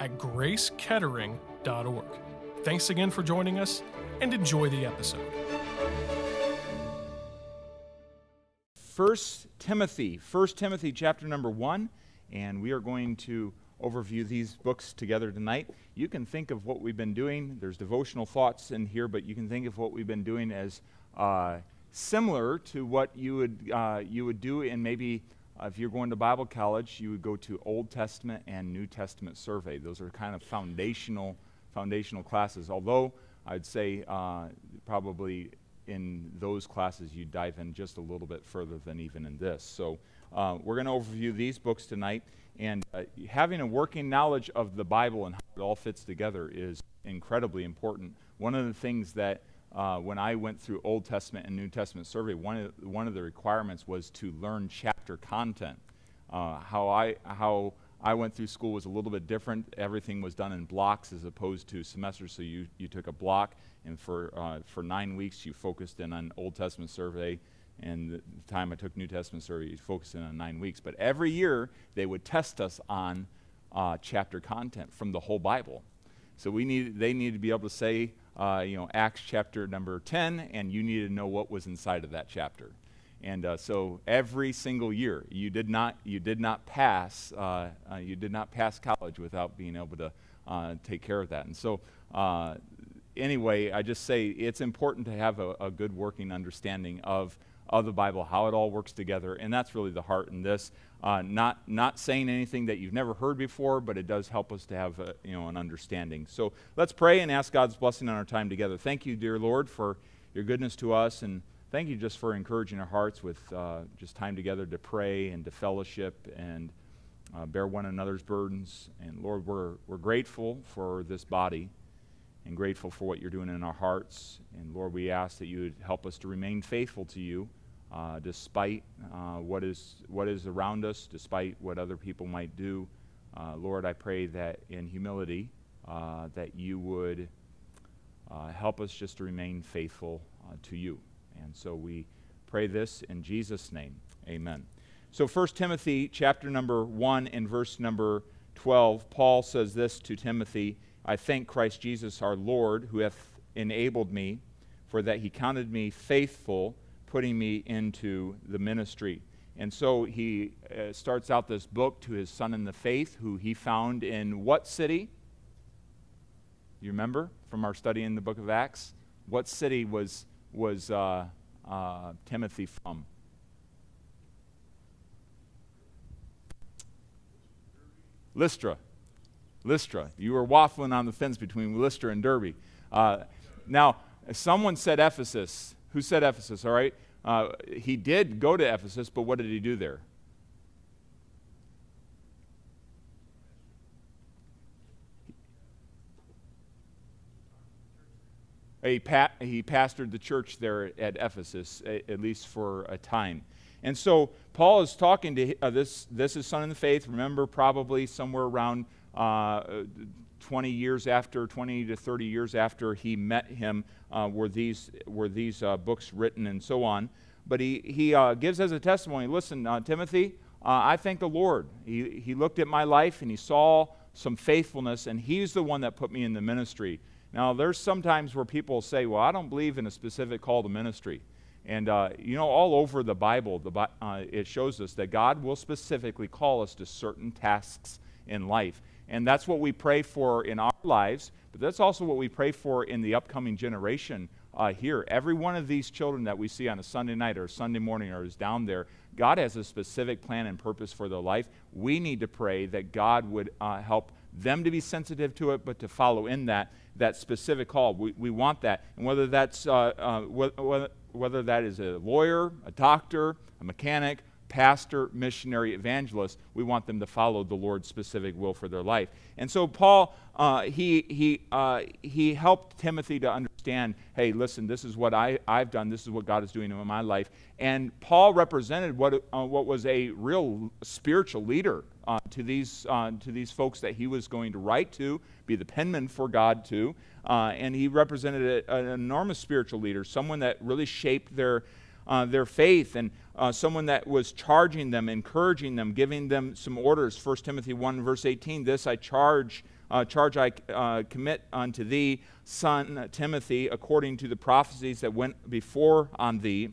at gracekettering.org. Thanks again for joining us and enjoy the episode. First Timothy, First Timothy chapter number 1, and we are going to overview these books together tonight. You can think of what we've been doing. There's devotional thoughts in here, but you can think of what we've been doing as uh, similar to what you would uh, you would do in maybe if you're going to Bible college, you would go to Old Testament and New Testament survey. Those are kind of foundational foundational classes. Although I'd say uh, probably in those classes you dive in just a little bit further than even in this. So uh, we're going to overview these books tonight, and uh, having a working knowledge of the Bible and how it all fits together is incredibly important. One of the things that uh, when I went through Old Testament and New Testament survey, one of, one of the requirements was to learn chapter content. Uh, how, I, how I went through school was a little bit different. Everything was done in blocks as opposed to semesters. So you, you took a block, and for, uh, for nine weeks you focused in on Old Testament survey. And the time I took New Testament survey, you focused in on nine weeks. But every year they would test us on uh, chapter content from the whole Bible. So we need, they needed to be able to say, uh, you know, Acts chapter number 10, and you need to know what was inside of that chapter. And uh, so every single year, you did not, you did not pass, uh, uh you did not pass college without being able to uh, take care of that. And so, uh, anyway, I just say it's important to have a, a good working understanding of of the Bible, how it all works together, and that's really the heart in this. Uh, not not saying anything that you've never heard before, but it does help us to have a, you know an understanding. So let's pray and ask God's blessing on our time together. Thank you, dear Lord, for your goodness to us, and thank you just for encouraging our hearts with uh, just time together to pray and to fellowship and uh, bear one another's burdens. And Lord, we're we're grateful for this body and grateful for what you're doing in our hearts. And Lord, we ask that you would help us to remain faithful to you uh, despite uh, what, is, what is around us, despite what other people might do. Uh, Lord, I pray that in humility, uh, that you would help us just to remain faithful to you. And so we pray this in Jesus' name. Amen. So 1 Timothy chapter number 1 and verse number 12, Paul says this to Timothy, I thank Christ Jesus our Lord, who hath enabled me, for that he counted me faithful putting me into the ministry. And so he uh, starts out this book to his son in the faith, who he found in what city? You remember from our study in the book of Acts? What city was, was uh, uh, Timothy from? Lystra. Lystra. You were waffling on the fence between Lystra and Derbe. Uh, now, someone said Ephesus. Who said Ephesus, all right? Uh, he did go to Ephesus, but what did he do there? He, pa- he pastored the church there at Ephesus, a- at least for a time. And so Paul is talking to uh, this, this is son in the faith. Remember, probably somewhere around uh, 20 years after, 20 to 30 years after he met him, uh, were these, were these uh, books written and so on. But he, he uh, gives as a testimony listen, uh, Timothy, I thank the Lord. He, he looked at my life and he saw some faithfulness, and he's the one that put me in the ministry. Now, there's sometimes where people say, well, I don't believe in a specific call to ministry. And, uh, you know, all over the Bible, the, uh, it shows us that God will specifically call us to certain tasks in life. And that's what we pray for in our lives, but that's also what we pray for in the upcoming generation uh, here. Every one of these children that we see on a Sunday night or Sunday morning or is down there, God has a specific plan and purpose for their life. We need to pray that God would uh, help them to be sensitive to it, but to follow in that, that specific call. We, we want that. And whether that's uh, uh whether, whether that is a lawyer, a doctor, a mechanic, pastor, missionary, evangelist, we want them to follow the Lord's specific will for their life. And so Paul, uh, he, he, uh, he helped Timothy to understand, hey, listen, this is what I, I've done. This is what God is doing in my life. And Paul represented what, uh, what was a real spiritual leader uh, to, these, uh, to these folks that he was going to write to, be the penman for God to. Uh, and he represented a, an enormous spiritual leader, someone that really shaped their, their faith and uh, someone that was charging them, encouraging them, giving them some orders. 1 Timothy 1, verse 18 This I charge. Uh, charge I uh, commit unto thee, son Timothy, according to the prophecies that went before on thee,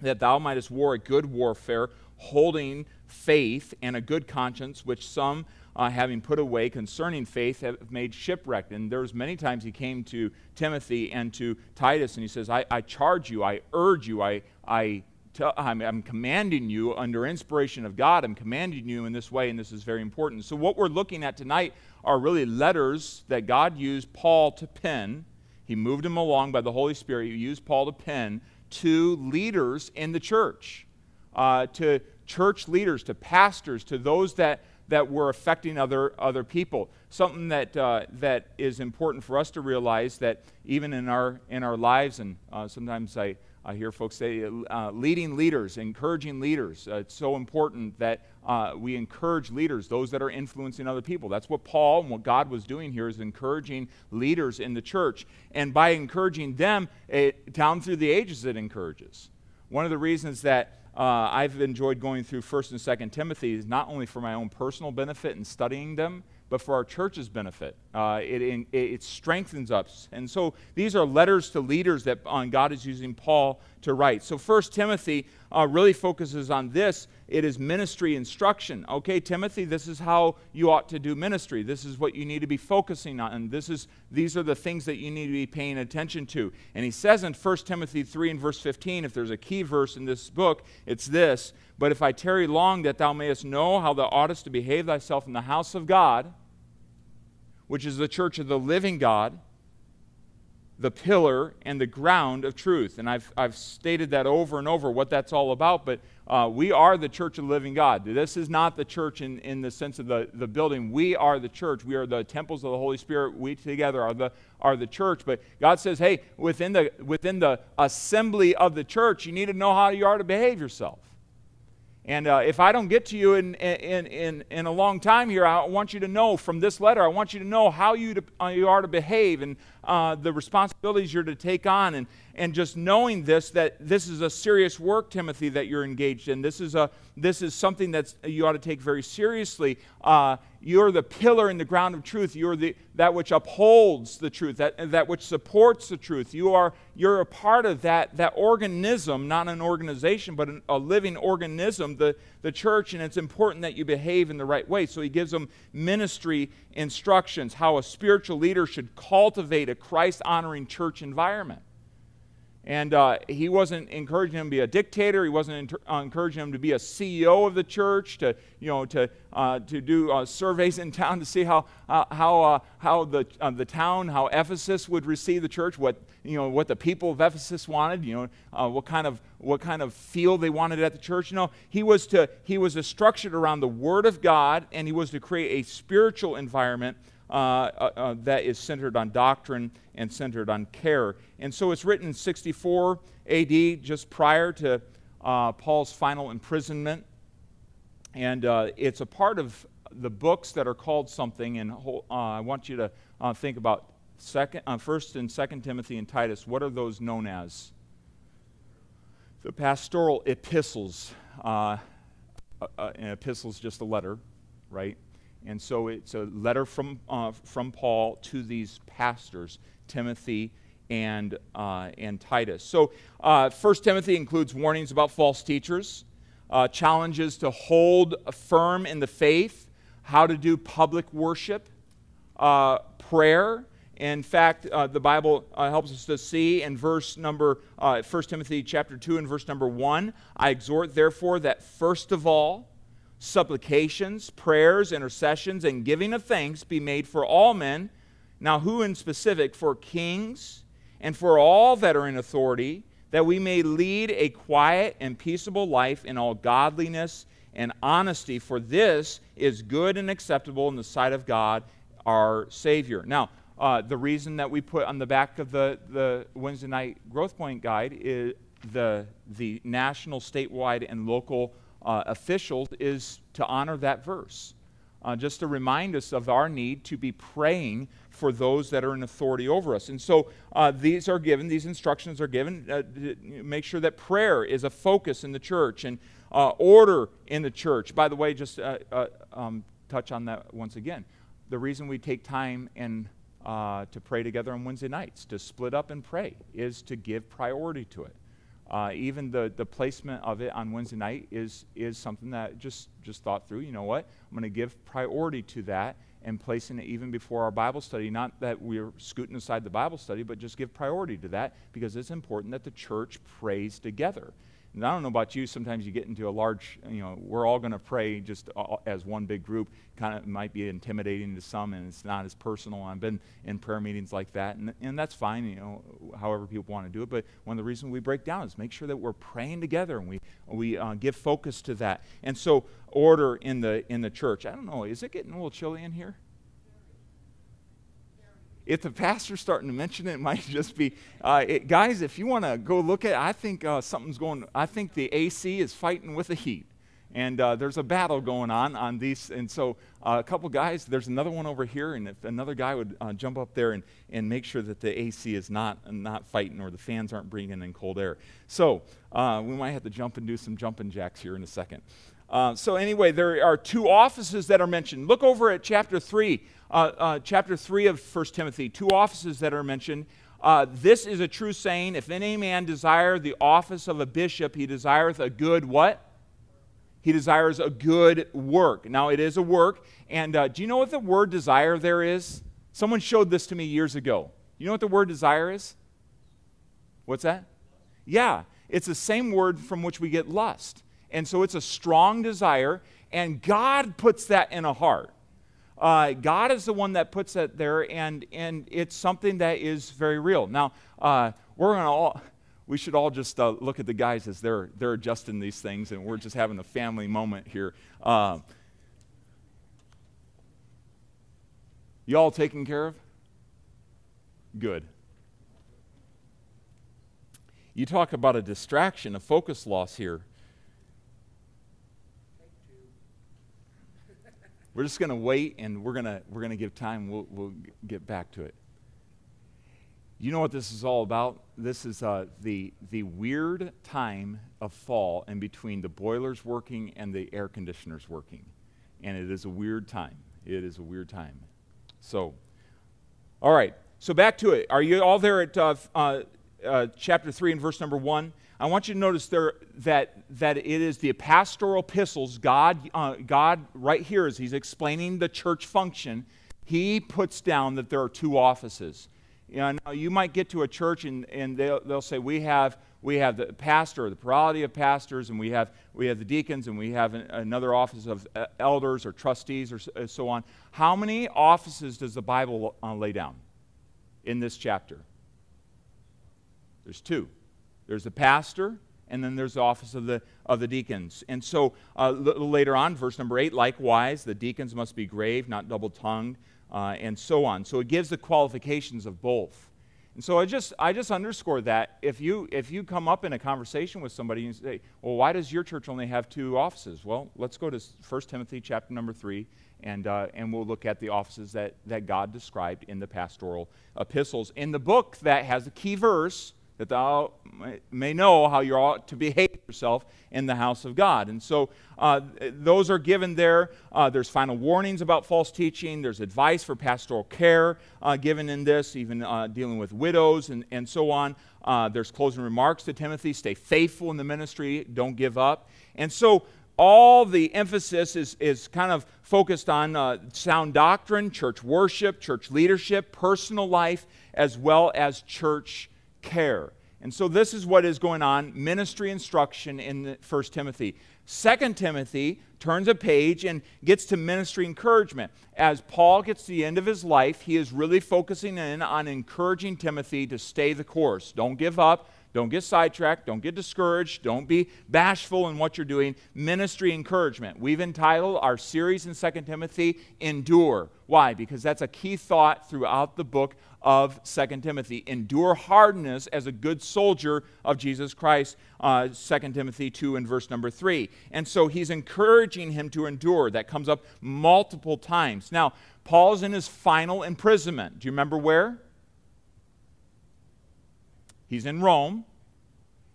that thou mightest war a good warfare, holding faith and a good conscience, which some uh, having put away concerning faith, have made shipwrecked. And there's many times he came to Timothy and to Titus, and he says, I, I charge you, I urge you, I, I tell, I'm, I'm commanding you under inspiration of God. I'm commanding you in this way, and this is very important. So, what we're looking at tonight are really letters that God used Paul to pen. He moved him along by the Holy Spirit. He used Paul to pen to leaders in the church, uh, to church leaders, to pastors, to those that that were affecting other, other people. Something that, uh, that is important for us to realize that even in our, in our lives, and uh, sometimes I, I hear folks say uh, leading leaders, encouraging leaders. Uh, it's so important that uh, we encourage leaders, those that are influencing other people. That's what Paul and what God was doing here is encouraging leaders in the church. And by encouraging them, it, down through the ages, it encourages. One of the reasons that uh, I've enjoyed going through 1st and 2nd Timothy is not only for my own personal benefit and studying them, but for our church's benefit. Uh, it, it, it, strengthens us. And so these are letters to leaders that God is using Paul to write. So First Timothy uh, really focuses on this. It is ministry instruction. Okay, Timothy, this is how you ought to do ministry. This is what you need to be focusing on. And this is, these are the things that you need to be paying attention to. And he says in 1 Timothy 3 and verse 15, if there's a key verse in this book, it's this but if I tarry long, that thou mayest know how thou oughtest to behave thyself in the house of God, which is the church of the living God, the pillar and the ground of truth. And I've, I've stated that over and over what that's all about, but uh, we are the church of the living God. This is not the church in, in the sense of the, the building. We are the church. We are the temples of the Holy Spirit. We together are the, are the church. But God says, hey, within the, within the assembly of the church, you need to know how you are to behave yourself. And uh, if I don't get to you in, in, in, in a long time here, I want you to know from this letter, I want you to know how you, to, uh, you are to behave and uh, the responsibilities you're to take on. And, and just knowing this, that this is a serious work, Timothy, that you're engaged in. This is, a, this is something that you ought to take very seriously. You're the pillar in the ground of truth. You're the, that which upholds the truth, that, that which supports the truth. You are, you're a part of that, that organism, not an organization, but an, a living organism, the, the church, and it's important that you behave in the right way. So he gives them ministry instructions, how a spiritual leader should cultivate a Christ honoring church environment. And uh, he wasn't encouraging him to be a dictator. He wasn't inter- uh, encouraging him to be a CEO of the church, to, you know, to, uh, to do uh, surveys in town to see how, uh, how, uh, how the, the town, how Ephesus would receive the church, what, you know, what the people of Ephesus wanted, you know, what, kind of, what kind of feel they wanted at the church. Know, he was, to, he was structured around the Word of God, and he was to create a spiritual environment Uh, uh, uh, that is centered on doctrine and centered on care. And so it's written in 64 AD, just prior to uh, Paul's final imprisonment. And uh, it's a part of the books that are called something. And I want you to think about second, First and Second Timothy and Titus. What are those known as? The pastoral epistles. Uh, an epistle is just a letter, right? And so it's a letter from, uh, from Paul to these pastors, Timothy and, uh, and Titus. So uh, 1 Timothy includes warnings about false teachers, uh, challenges to hold firm in the faith, how to do public worship, uh, prayer. In fact, uh, the Bible uh, helps us to see in verse number, uh, 1 Timothy chapter 2 and verse number 1, I exhort therefore that first of all, supplications, prayers, intercessions, and giving of thanks be made for all men. Now, who in specific? For kings and for all that are in authority, that we may lead a quiet and peaceable life in all godliness and honesty, for this is good and acceptable in the sight of God our Savior. Now, uh, the reason that we put on the back of the, the Wednesday night Growth Point guide is the, the national, statewide, and local uh, officials is to honor that verse. Uh, just to remind us of our need to be praying for those that are in authority over us. And so uh, these are given, these instructions are given. Uh, make sure that prayer is a focus in the church and uh, order in the church. By the way, just uh, uh, um, touch on that once again. The reason we take time and to pray together on Wednesday nights, to split up and pray, is to give priority to it. Uh, even the, the placement of it on Wednesday night is, is something that just, just thought through. You know what? I'm going to give priority to that and placing it even before our Bible study. Not that we're scooting aside the Bible study, but just give priority to that because it's important that the church prays together. And I don't know about you, sometimes you get into a large, you know, we're all going to pray just as one big group. Kind of might be intimidating to some, and it's not as personal. I've been in prayer meetings like that, and, and that's fine, you know, however people want to do it. But one of the reasons we break down is make sure that we're praying together and we, we uh, give focus to that. And so, order in the, in the church. I don't know, is it getting a little chilly in here? If the pastor's starting to mention it, it might just be, uh, it, guys, if you want to go look at it, I think uh, something's going, I think the AC is fighting with the heat. And uh, there's a battle going on on these. And so uh, a couple guys, there's another one over here. And if another guy would uh, jump up there and, and make sure that the AC is not, not fighting or the fans aren't bringing in cold air. So uh, we might have to jump and do some jumping jacks here in a second. so anyway, there are two offices that are mentioned. Look over at chapter 3 uh, uh, chapter 3 of 1 Timothy, two offices that are mentioned. Uh, this is a true saying if any man desire the office of a bishop, he desireth a good what? He desires a good work. Now, it is a work. And uh, do you know what the word desire there is? Someone showed this to me years ago. You know what the word desire is? What's that? Yeah, it's the same word from which we get lust. And so it's a strong desire, and God puts that in a heart. Uh, God is the one that puts that there, and, and it's something that is very real. Now, uh, we're going to all, we should all just uh, look at the guys as they're, they're adjusting these things, and we're just having a family moment here. Uh, you all taken care of? Good. You talk about a distraction, a focus loss here. We're just going to wait and we're going to we're going to give time. We'll, we'll get back to it. You know what this is all about? This is uh, the, the weird time of fall in between the boilers working and the air conditioners working. And it is a weird time. It is a weird time. So, all right. So back to it. Are you all there at uh, uh, uh chapter 3 and verse number 1? I want you to notice there that, that it is the pastoral epistles, God, uh, God, right here, as he's explaining the church function, he puts down that there are two offices. You know, now you might get to a church and, and they'll, they'll say, we have, we have the pastor, the plurality of pastors, and we have, we have the deacons, and we have an, another office of uh, elders or trustees or uh, so on. How many offices does the Bible uh, lay down in this chapter? There's two. There's the pastor, and then there's the office of the, of the deacons. And so uh, later on, verse number 8, likewise, the deacons must be grave, not double tongued, uh, and so on. So it gives the qualifications of both. And so I just, I just underscore that if you, if you come up in a conversation with somebody and say, well, why does your church only have two offices? Well, let's go to 1 Timothy chapter number 3, and, uh, and we'll look at the offices that, that God described in the pastoral epistles. In the book that has a key verse, that thou may know how you ought to behave yourself in the house of God. And so uh, those are given there. Uh, there's final warnings about false teaching. There's advice for pastoral care uh, given in this, even uh, dealing with widows and, and so on. Uh, there's closing remarks to Timothy stay faithful in the ministry, don't give up. And so all the emphasis is, is kind of focused on uh, sound doctrine, church worship, church leadership, personal life, as well as church care. And so this is what is going on ministry instruction in 1 Timothy. 2 Timothy turns a page and gets to ministry encouragement. As Paul gets to the end of his life, he is really focusing in on encouraging Timothy to stay the course. Don't give up. Don't get sidetracked. Don't get discouraged. Don't be bashful in what you're doing. Ministry encouragement. We've entitled our series in 2 Timothy, Endure. Why? Because that's a key thought throughout the book of 2 Timothy. Endure hardness as a good soldier of Jesus Christ, uh, 2 Timothy 2 and verse number 3. And so he's encouraging him to endure. That comes up multiple times. Now, Paul's in his final imprisonment. Do you remember where? He's in Rome.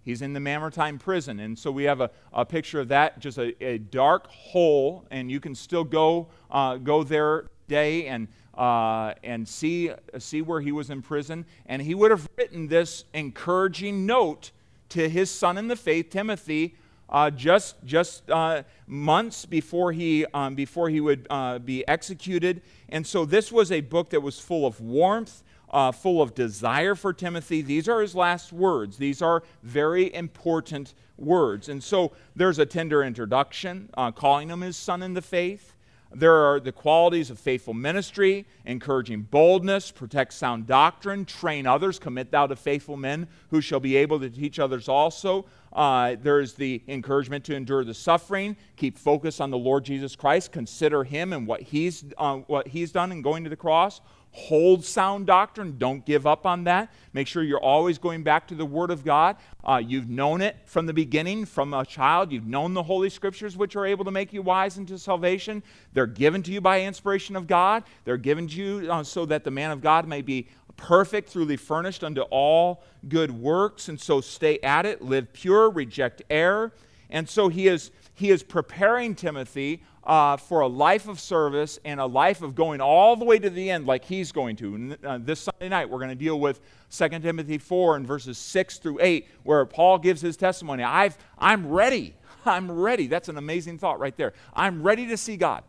He's in the Mamertine prison. And so we have a, a picture of that, just a, a dark hole, and you can still go, uh, go there day and, uh, and see, see where he was in prison. And he would have written this encouraging note to his son in the faith, Timothy, uh, just, just uh, months before he, um, before he would uh, be executed. And so this was a book that was full of warmth uh, full of desire for Timothy. These are his last words. These are very important words. And so there's a tender introduction, uh, calling him his son in the faith. There are the qualities of faithful ministry, encouraging boldness, protect sound doctrine, train others, commit thou to faithful men who shall be able to teach others also. Uh, there's the encouragement to endure the suffering, keep focus on the Lord Jesus Christ, consider him and what he's, uh, what he's done in going to the cross hold sound doctrine. Don't give up on that. Make sure you're always going back to the Word of God. Uh, you've known it from the beginning, from a child. You've known the Holy Scriptures, which are able to make you wise into salvation. They're given to you by inspiration of God. They're given to you uh, so that the man of God may be perfect, truly furnished unto all good works. And so stay at it, live pure, reject error. And so he is, he is preparing Timothy uh, for a life of service and a life of going all the way to the end like he's going to. Uh, this Sunday night, we're going to deal with 2 Timothy 4 and verses 6 through 8, where Paul gives his testimony. I've, I'm ready. I'm ready. That's an amazing thought right there. I'm ready to see God.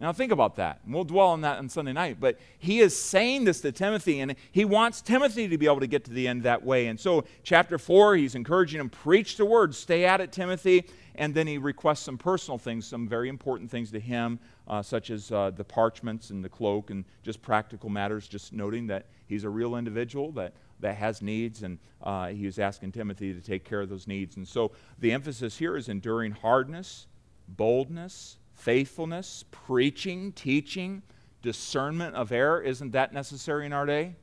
Now, think about that. And we'll dwell on that on Sunday night. But he is saying this to Timothy, and he wants Timothy to be able to get to the end that way. And so, chapter 4, he's encouraging him preach the word, stay at it, Timothy. And then he requests some personal things, some very important things to him, uh, such as uh, the parchments and the cloak and just practical matters, just noting that he's a real individual that, that has needs, and uh, he asking Timothy to take care of those needs. And so, the emphasis here is enduring hardness, boldness, faithfulness, preaching, teaching, discernment of error. Isn't that necessary in our day?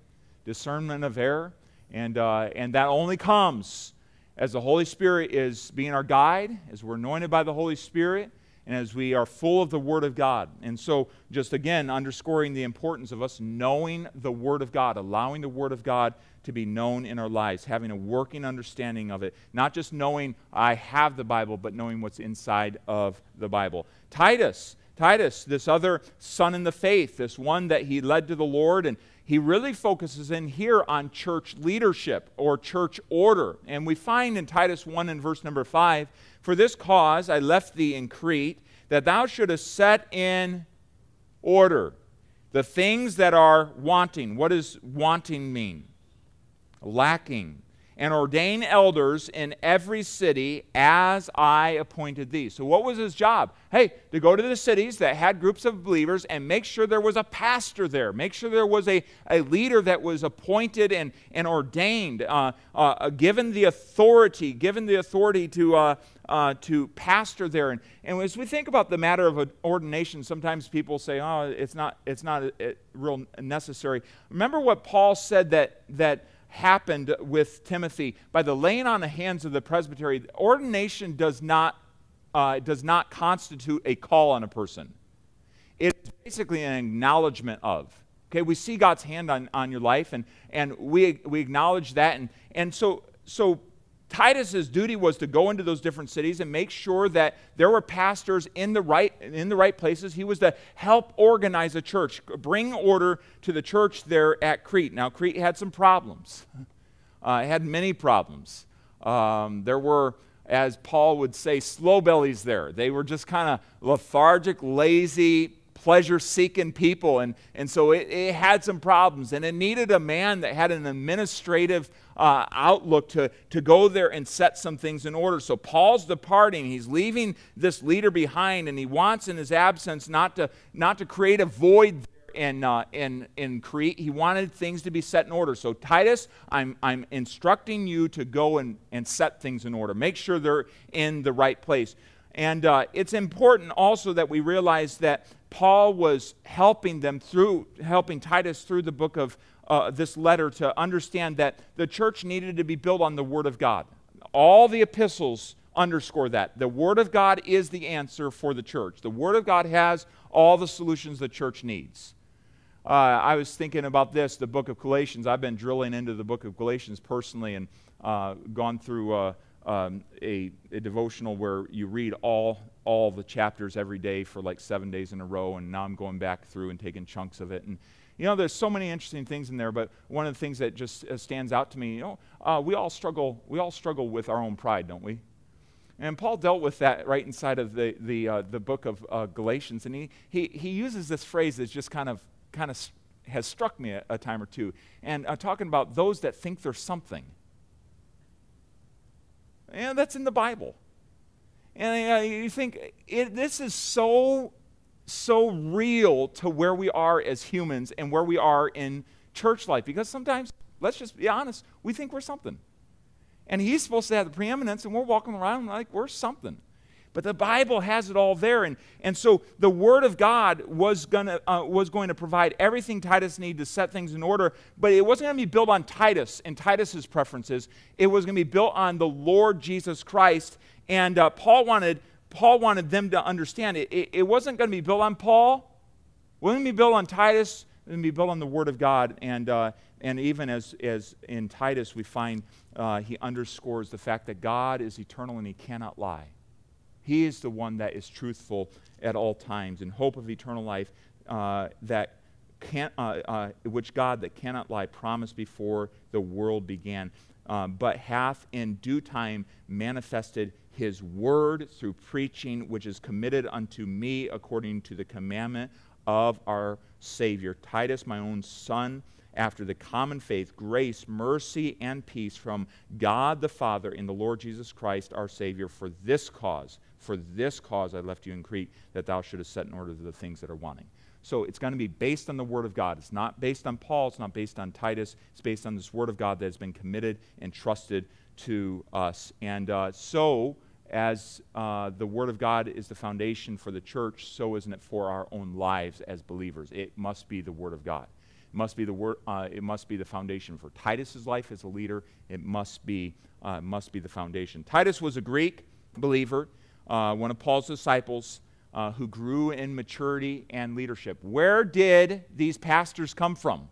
Discernment of error. And, uh, and that only comes as the Holy Spirit is being our guide, as we're anointed by the Holy Spirit, and as we are full of the Word of God. And so, just again, underscoring the importance of us knowing the Word of God, allowing the Word of God to be known in our lives, having a working understanding of it. Not just knowing I have the Bible, but knowing what's inside of the Bible. Titus, Titus, this other son in the faith, this one that he led to the Lord, and he really focuses in here on church leadership or church order. And we find in Titus 1 and verse number 5 For this cause I left thee in Crete, that thou shouldest set in order the things that are wanting. What does wanting mean? lacking, and ordain elders in every city as I appointed thee. So, what was his job? Hey, to go to the cities that had groups of believers and make sure there was a pastor there, make sure there was a, a leader that was appointed and, and ordained, uh, uh, given the authority, given the authority to. Uh, uh, to pastor there. And, and as we think about the matter of ordination, sometimes people say, oh, it's not, it's not a, a real necessary. Remember what Paul said that, that happened with Timothy by the laying on the hands of the presbytery. Ordination does not, uh, does not constitute a call on a person, it's basically an acknowledgement of. Okay, we see God's hand on, on your life, and, and we, we acknowledge that. And, and so, so Titus's duty was to go into those different cities and make sure that there were pastors in the right in the right places. He was to help organize a church, bring order to the church there at Crete. Now Crete had some problems. Uh, it had many problems. Um, there were, as Paul would say, slow bellies there. They were just kind of lethargic, lazy, pleasure seeking people. And, and so it, it, had some problems. And it needed a man that had an administrative uh, outlook to, to go there and set some things in order. So Paul's departing. He's leaving this leader behind, and he wants in his absence not to, not to create a void in, uh, in, in Crete. He wanted things to be set in order. So, Titus, I'm, I'm instructing you to go and, and set things in order. Make sure they're in the right place. And uh, it's important also that we realize that Paul was helping them through, helping Titus through the book of uh, this letter to understand that the church needed to be built on the Word of God. All the epistles underscore that. The Word of God is the answer for the church. The Word of God has all the solutions the church needs. Uh, I was thinking about this, the book of Galatians. I've been drilling into the book of Galatians personally and uh, gone through uh, um, a, a, devotional where you read all, all the chapters every day for like seven days in a row, and now I'm going back through and taking chunks of it. And, you know, there's so many interesting things in there, but one of the things that just uh, stands out to me, you know, uh, we all struggle, we all struggle with our own pride, don't we? And Paul dealt with that right inside of the, the, uh, the book of uh, Galatians. And he, he, he uses this phrase that's just kind of, kind of has struck me a, a time or two. And uh, talking about those that think they're something. And that's in the Bible. And uh, you think, it, this is so, so real to where we are as humans and where we are in church life. Because sometimes, let's just be honest, we think we're something and he's supposed to have the preeminence, and we're walking around like we're something. But the Bible has it all there. And, and so the Word of God was, gonna, uh, was going to provide everything Titus needed to set things in order, but it wasn't going to be built on Titus and Titus's preferences. It was going to be built on the Lord Jesus Christ. And uh, Paul, wanted, Paul wanted them to understand it. It, it wasn't going to be built on Paul, it wasn't going to be built on Titus, it was going to be built on the Word of God. And, uh, and even as, as in Titus, we find uh, he underscores the fact that God is eternal and he cannot lie. He is the one that is truthful at all times in hope of eternal life uh, that can, uh, uh, which God that cannot lie promised before the world began, um, but hath in due time manifested his word through preaching, which is committed unto me according to the commandment of our Savior. Titus, my own son, after the common faith, grace, mercy, and peace from God the Father in the Lord Jesus Christ our Savior for this cause. For this cause I left you in Crete, that thou shouldest set in order the things that are wanting. So it's going to be based on the Word of God. It's not based on Paul, it's not based on Titus. It's based on this Word of God that has been committed and trusted to us. And uh, so, as uh, the Word of God is the foundation for the church, so isn't it for our own lives as believers? It must be the Word of God must be the word, uh, it must be the foundation for Titus's life as a leader. It must be, uh, must be the foundation. Titus was a Greek believer, uh, one of Paul's disciples uh, who grew in maturity and leadership. Where did these pastors come from?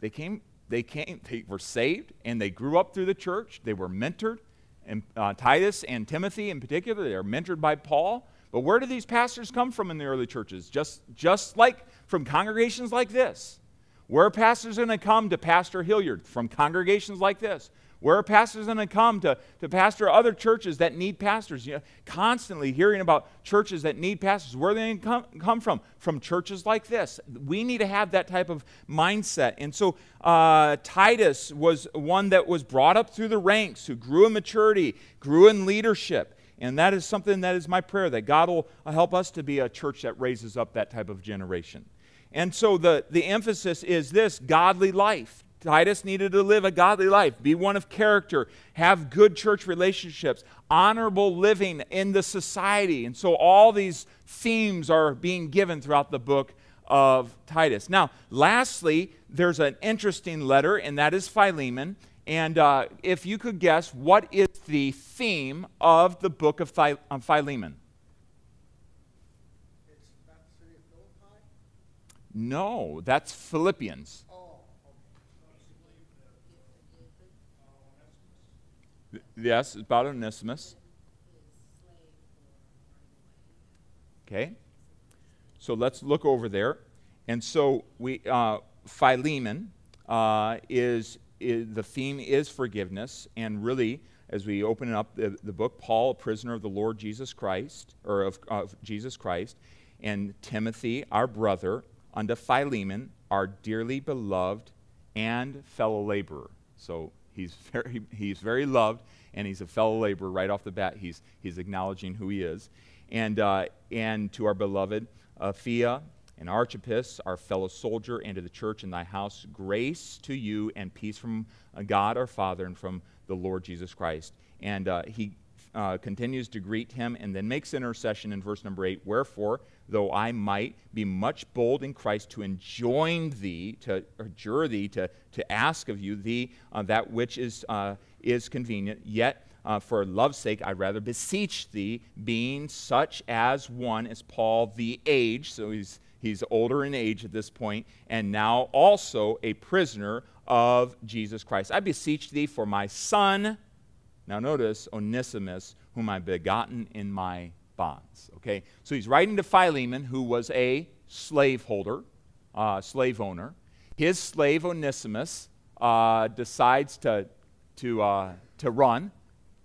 They came, they came, they were saved and they grew up through the church. They were mentored. And uh, Titus and Timothy in particular, they are mentored by Paul. But where do these pastors come from in the early churches? Just, just like from congregations like this. Where are pastors going to come to Pastor Hilliard? From congregations like this. Where are pastors going to come to, to pastor other churches that need pastors? You know, constantly hearing about churches that need pastors. Where are they going to come, come from? From churches like this. We need to have that type of mindset. And so uh, Titus was one that was brought up through the ranks, who grew in maturity, grew in leadership. And that is something that is my prayer that God will help us to be a church that raises up that type of generation. And so the, the emphasis is this godly life. Titus needed to live a godly life, be one of character, have good church relationships, honorable living in the society. And so all these themes are being given throughout the book of Titus. Now, lastly, there's an interesting letter, and that is Philemon. And uh, if you could guess, what is the theme of the book of Phi- Philemon? No, that's Philippians. Yes, about Onesimus. Okay, so let's look over there. And so we, uh, Philemon uh, is is, the theme is forgiveness, and really, as we open up the, the book, Paul, a prisoner of the Lord Jesus Christ, or of, of Jesus Christ, and Timothy, our brother, unto Philemon, our dearly beloved and fellow laborer. So he's very, he's very loved, and he's a fellow laborer right off the bat. He's, he's acknowledging who he is. and, uh, and to our beloved Apphia and Archippus, our fellow soldier, and to the church in thy house, grace to you and peace from uh, God our Father and from the Lord Jesus Christ. And uh, he uh, continues to greet him and then makes intercession in verse number 8 Wherefore, though I might be much bold in Christ to enjoin thee, to adjure thee, to, to ask of you thee uh, that which is, uh, is convenient, yet uh, for love's sake I rather beseech thee, being such as one as Paul the age, so he's, he's older in age at this point, and now also a prisoner of Jesus Christ. I beseech thee for my son, now notice Onesimus, whom I begotten in my bonds. Okay, so he's writing to Philemon, who was a slaveholder, uh, slave owner. His slave Onesimus uh, decides to, to, uh, to run,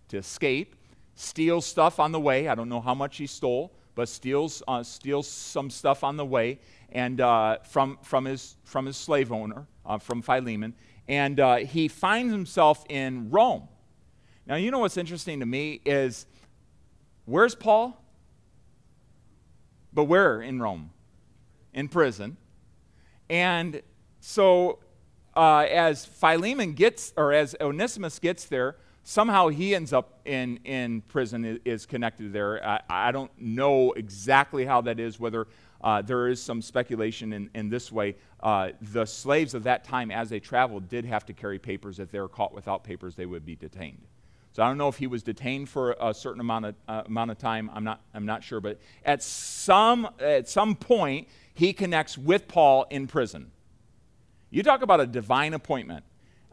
to escape, steals stuff on the way. I don't know how much he stole, but steals, uh, steals some stuff on the way and uh, from, from, his, from his slave owner, uh, from Philemon. And he finds himself in Rome. Now, you know what's interesting to me is where's Paul? But where in Rome? In prison. And so, uh, as Philemon gets, or as Onesimus gets there, somehow he ends up in, in prison, is connected there. I, I don't know exactly how that is, whether uh, there is some speculation in, in this way. Uh, the slaves of that time, as they traveled, did have to carry papers. If they were caught without papers, they would be detained. So I don't know if he was detained for a certain amount of, uh, amount of time. I'm not, I'm not sure. But at some, at some point, he connects with Paul in prison. You talk about a divine appointment.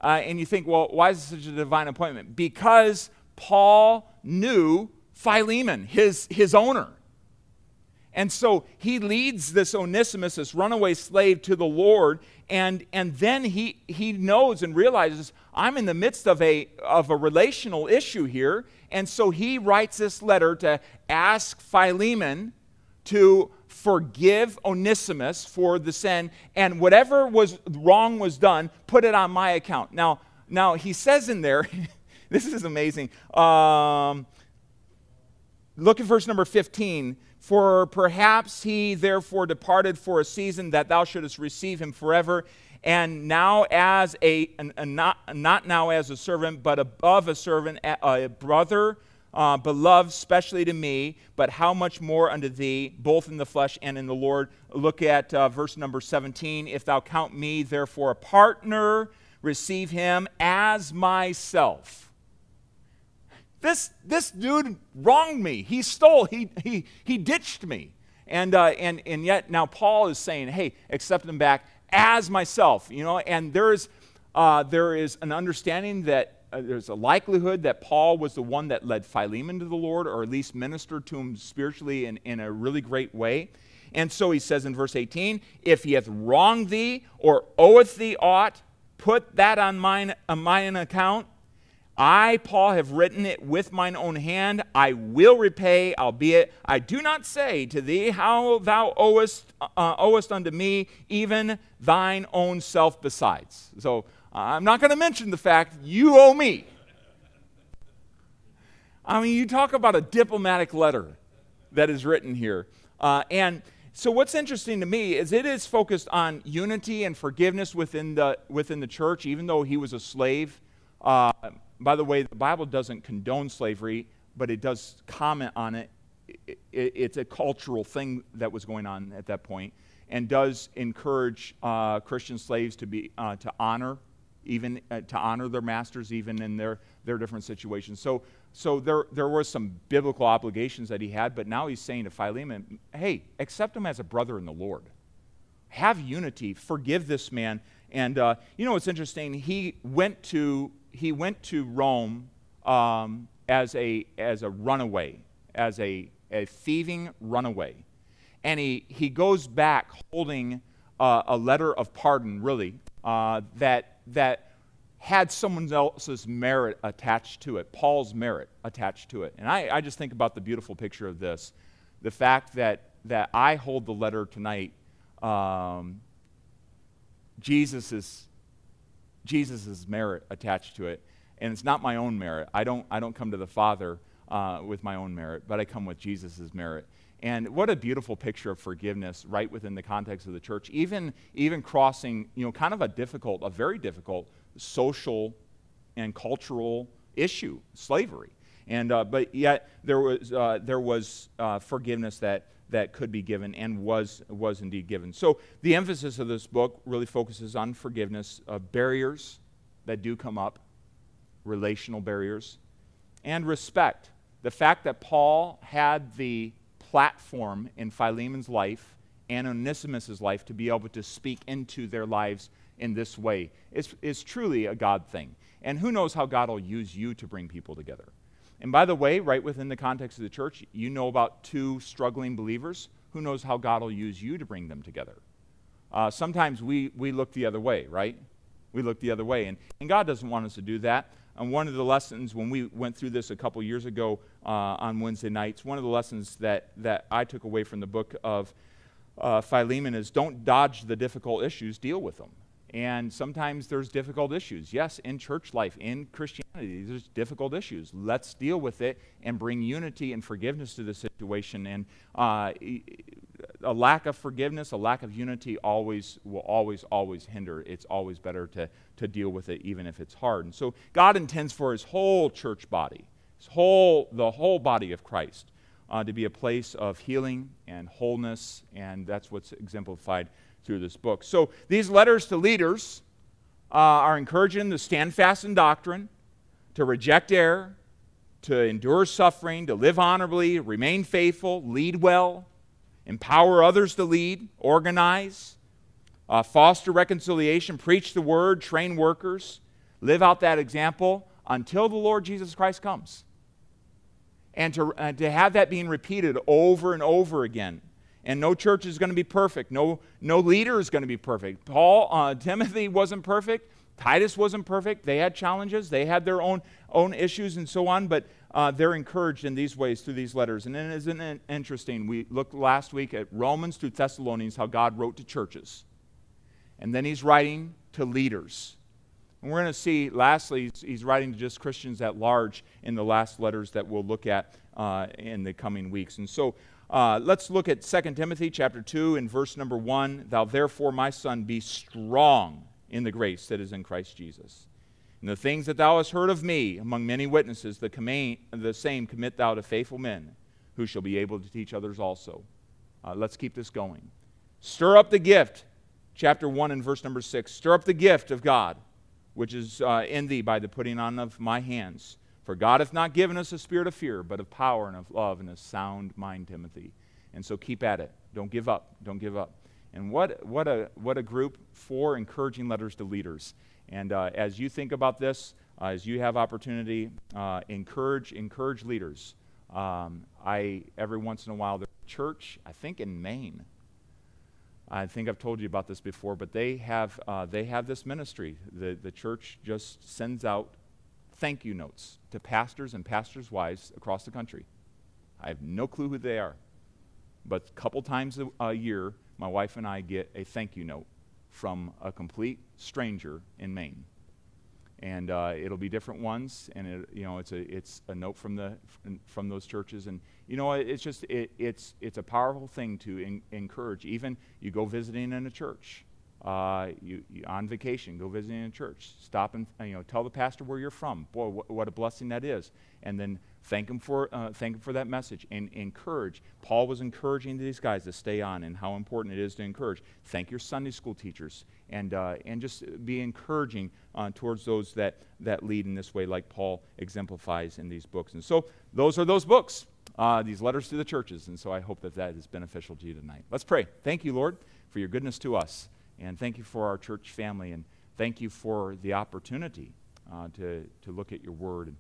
Uh, and you think, well, why is this such a divine appointment? Because Paul knew Philemon, his, his owner. And so he leads this Onesimus, this runaway slave, to the Lord. And, and then he, he knows and realizes, I'm in the midst of a, of a relational issue here. And so he writes this letter to ask Philemon to forgive Onesimus for the sin. And whatever was wrong was done, put it on my account. Now, now he says in there, this is amazing. Um, look at verse number 15 for perhaps he therefore departed for a season that thou shouldest receive him forever. And now, as a, a not, not now as a servant, but above a servant, a, a brother, uh, beloved specially to me, but how much more unto thee, both in the flesh and in the Lord. Look at uh, verse number 17. If thou count me therefore a partner, receive him as myself. This, this dude wronged me. He stole, he, he, he ditched me. And, uh, and, and yet now Paul is saying, hey, accept him back as myself. You know, and there is, uh, there is an understanding that uh, there's a likelihood that Paul was the one that led Philemon to the Lord, or at least ministered to him spiritually in, in a really great way. And so he says in verse 18, If he hath wronged thee or oweth thee aught, put that on mine, on mine account. I, Paul, have written it with mine own hand. I will repay, albeit I do not say to thee how thou owest, uh, owest unto me, even thine own self besides. So uh, I'm not going to mention the fact you owe me. I mean, you talk about a diplomatic letter that is written here. Uh, and so what's interesting to me is it is focused on unity and forgiveness within the, within the church, even though he was a slave. Uh, by the way, the Bible doesn't condone slavery, but it does comment on it. it, it it's a cultural thing that was going on at that point, and does encourage uh, Christian slaves to be uh, to honor, even uh, to honor their masters, even in their their different situations. So, so there there were some biblical obligations that he had, but now he's saying to Philemon, "Hey, accept him as a brother in the Lord. Have unity. Forgive this man." And uh, you know what's interesting? He went to he went to Rome um, as, a, as a runaway, as a, a thieving runaway. And he, he goes back holding uh, a letter of pardon, really, uh, that, that had someone else's merit attached to it, Paul's merit attached to it. And I, I just think about the beautiful picture of this the fact that, that I hold the letter tonight. Um, Jesus is Jesus' merit attached to it. And it's not my own merit. I don't, I don't come to the Father uh, with my own merit, but I come with Jesus' merit. And what a beautiful picture of forgiveness right within the context of the church, even, even crossing, you know, kind of a difficult, a very difficult social and cultural issue, slavery. And, uh, but yet there was, uh, there was uh, forgiveness that, that could be given and was, was indeed given. So the emphasis of this book really focuses on forgiveness, uh, barriers that do come up, relational barriers, and respect. The fact that Paul had the platform in Philemon's life and Onesimus' life to be able to speak into their lives in this way is, is truly a God thing. And who knows how God will use you to bring people together. And by the way, right within the context of the church, you know about two struggling believers. Who knows how God will use you to bring them together? Uh, sometimes we, we look the other way, right? We look the other way. And, and God doesn't want us to do that. And one of the lessons, when we went through this a couple years ago uh, on Wednesday nights, one of the lessons that, that I took away from the book of uh, Philemon is don't dodge the difficult issues, deal with them. And sometimes there's difficult issues. Yes, in church life, in Christianity, there's difficult issues. Let's deal with it and bring unity and forgiveness to the situation. And uh, a lack of forgiveness, a lack of unity always will always, always hinder. It's always better to, to deal with it, even if it's hard. And so God intends for his whole church body, his whole, the whole body of Christ, uh, to be a place of healing and wholeness. And that's what's exemplified through this book. So these letters to leaders uh, are encouraging to stand fast in doctrine, to reject error, to endure suffering, to live honorably, remain faithful, lead well, empower others to lead, organize, uh, foster reconciliation, preach the word, train workers, live out that example until the Lord Jesus Christ comes. And to, uh, to have that being repeated over and over again and no church is going to be perfect. No, no leader is going to be perfect. Paul, uh, Timothy wasn't perfect. Titus wasn't perfect. They had challenges. They had their own, own issues and so on, but uh, they're encouraged in these ways through these letters. And then isn't it interesting? We looked last week at Romans through Thessalonians, how God wrote to churches. And then he's writing to leaders. And we're going to see, lastly, he's, he's, writing to just Christians at large in the last letters that we'll look at uh, in the coming weeks. And so uh, let's look at 2 Timothy chapter 2 and verse number 1. Thou therefore, my son, be strong in the grace that is in Christ Jesus. And the things that thou hast heard of me among many witnesses, the, the same commit thou to faithful men who shall be able to teach others also. Uh, let's keep this going. Stir up the gift, chapter 1 and verse number 6. Stir up the gift of God, which is uh, in thee by the putting on of my hands. For God hath not given us a spirit of fear, but of power and of love and a sound mind, Timothy. And so keep at it. Don't give up. Don't give up. And what, what, a, what a group for encouraging letters to leaders. And uh, as you think about this, uh, as you have opportunity, uh, encourage, encourage leaders. Um, I, every once in a while, the church, I think in Maine, I think I've told you about this before, but they have, uh, they have this ministry. The, the church just sends out thank you notes to pastors and pastors' wives across the country. I have no clue who they are. But a couple times a, a year, my wife and I get a thank you note from a complete stranger in Maine. And uh, it'll be different ones, and it, you know it's a it's a note from the from those churches, and you know it's just it, it's it's a powerful thing to in, encourage. Even you go visiting in a church, uh, you, you, on vacation, go visiting a church. Stop and you know tell the pastor where you're from. Boy, wh- what a blessing that is. And then thank him for uh, thank him for that message and encourage. Paul was encouraging these guys to stay on and how important it is to encourage. Thank your Sunday school teachers and uh, and just be encouraging uh, towards those that that lead in this way, like Paul exemplifies in these books. And so those are those books. Uh, these letters to the churches, and so I hope that that is beneficial to you tonight. Let's pray. Thank you, Lord, for your goodness to us. And thank you for our church family, and thank you for the opportunity uh, to, to look at your word. And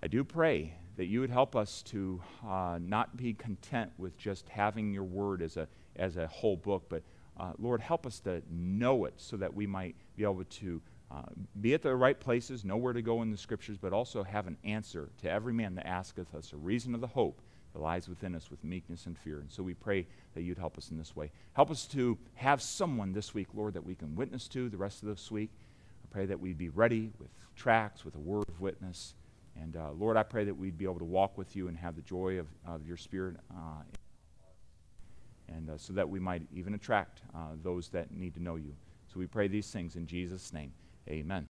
I do pray that you would help us to uh, not be content with just having your word as a, as a whole book, but uh, Lord, help us to know it so that we might be able to uh, be at the right places, know where to go in the scriptures, but also have an answer to every man that asketh us a reason of the hope that lies within us with meekness and fear. And so we pray that you'd help us in this way. Help us to have someone this week, Lord, that we can witness to the rest of this week. I pray that we'd be ready with tracts, with a word of witness. And uh, Lord, I pray that we'd be able to walk with you and have the joy of, of your Spirit, uh, and uh, so that we might even attract uh, those that need to know you. So we pray these things in Jesus' name. Amen.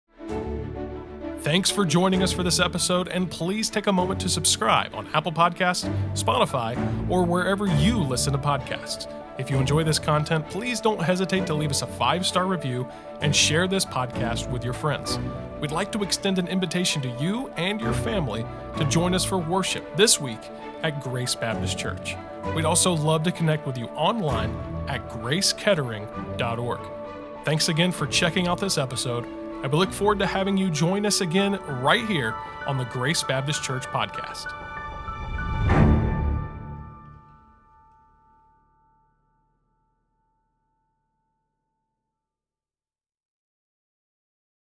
Thanks for joining us for this episode, and please take a moment to subscribe on Apple Podcasts, Spotify, or wherever you listen to podcasts. If you enjoy this content, please don't hesitate to leave us a five star review and share this podcast with your friends. We'd like to extend an invitation to you and your family to join us for worship this week at Grace Baptist Church. We'd also love to connect with you online at gracekettering.org. Thanks again for checking out this episode, we look forward to having you join us again right here on the Grace Baptist Church podcast.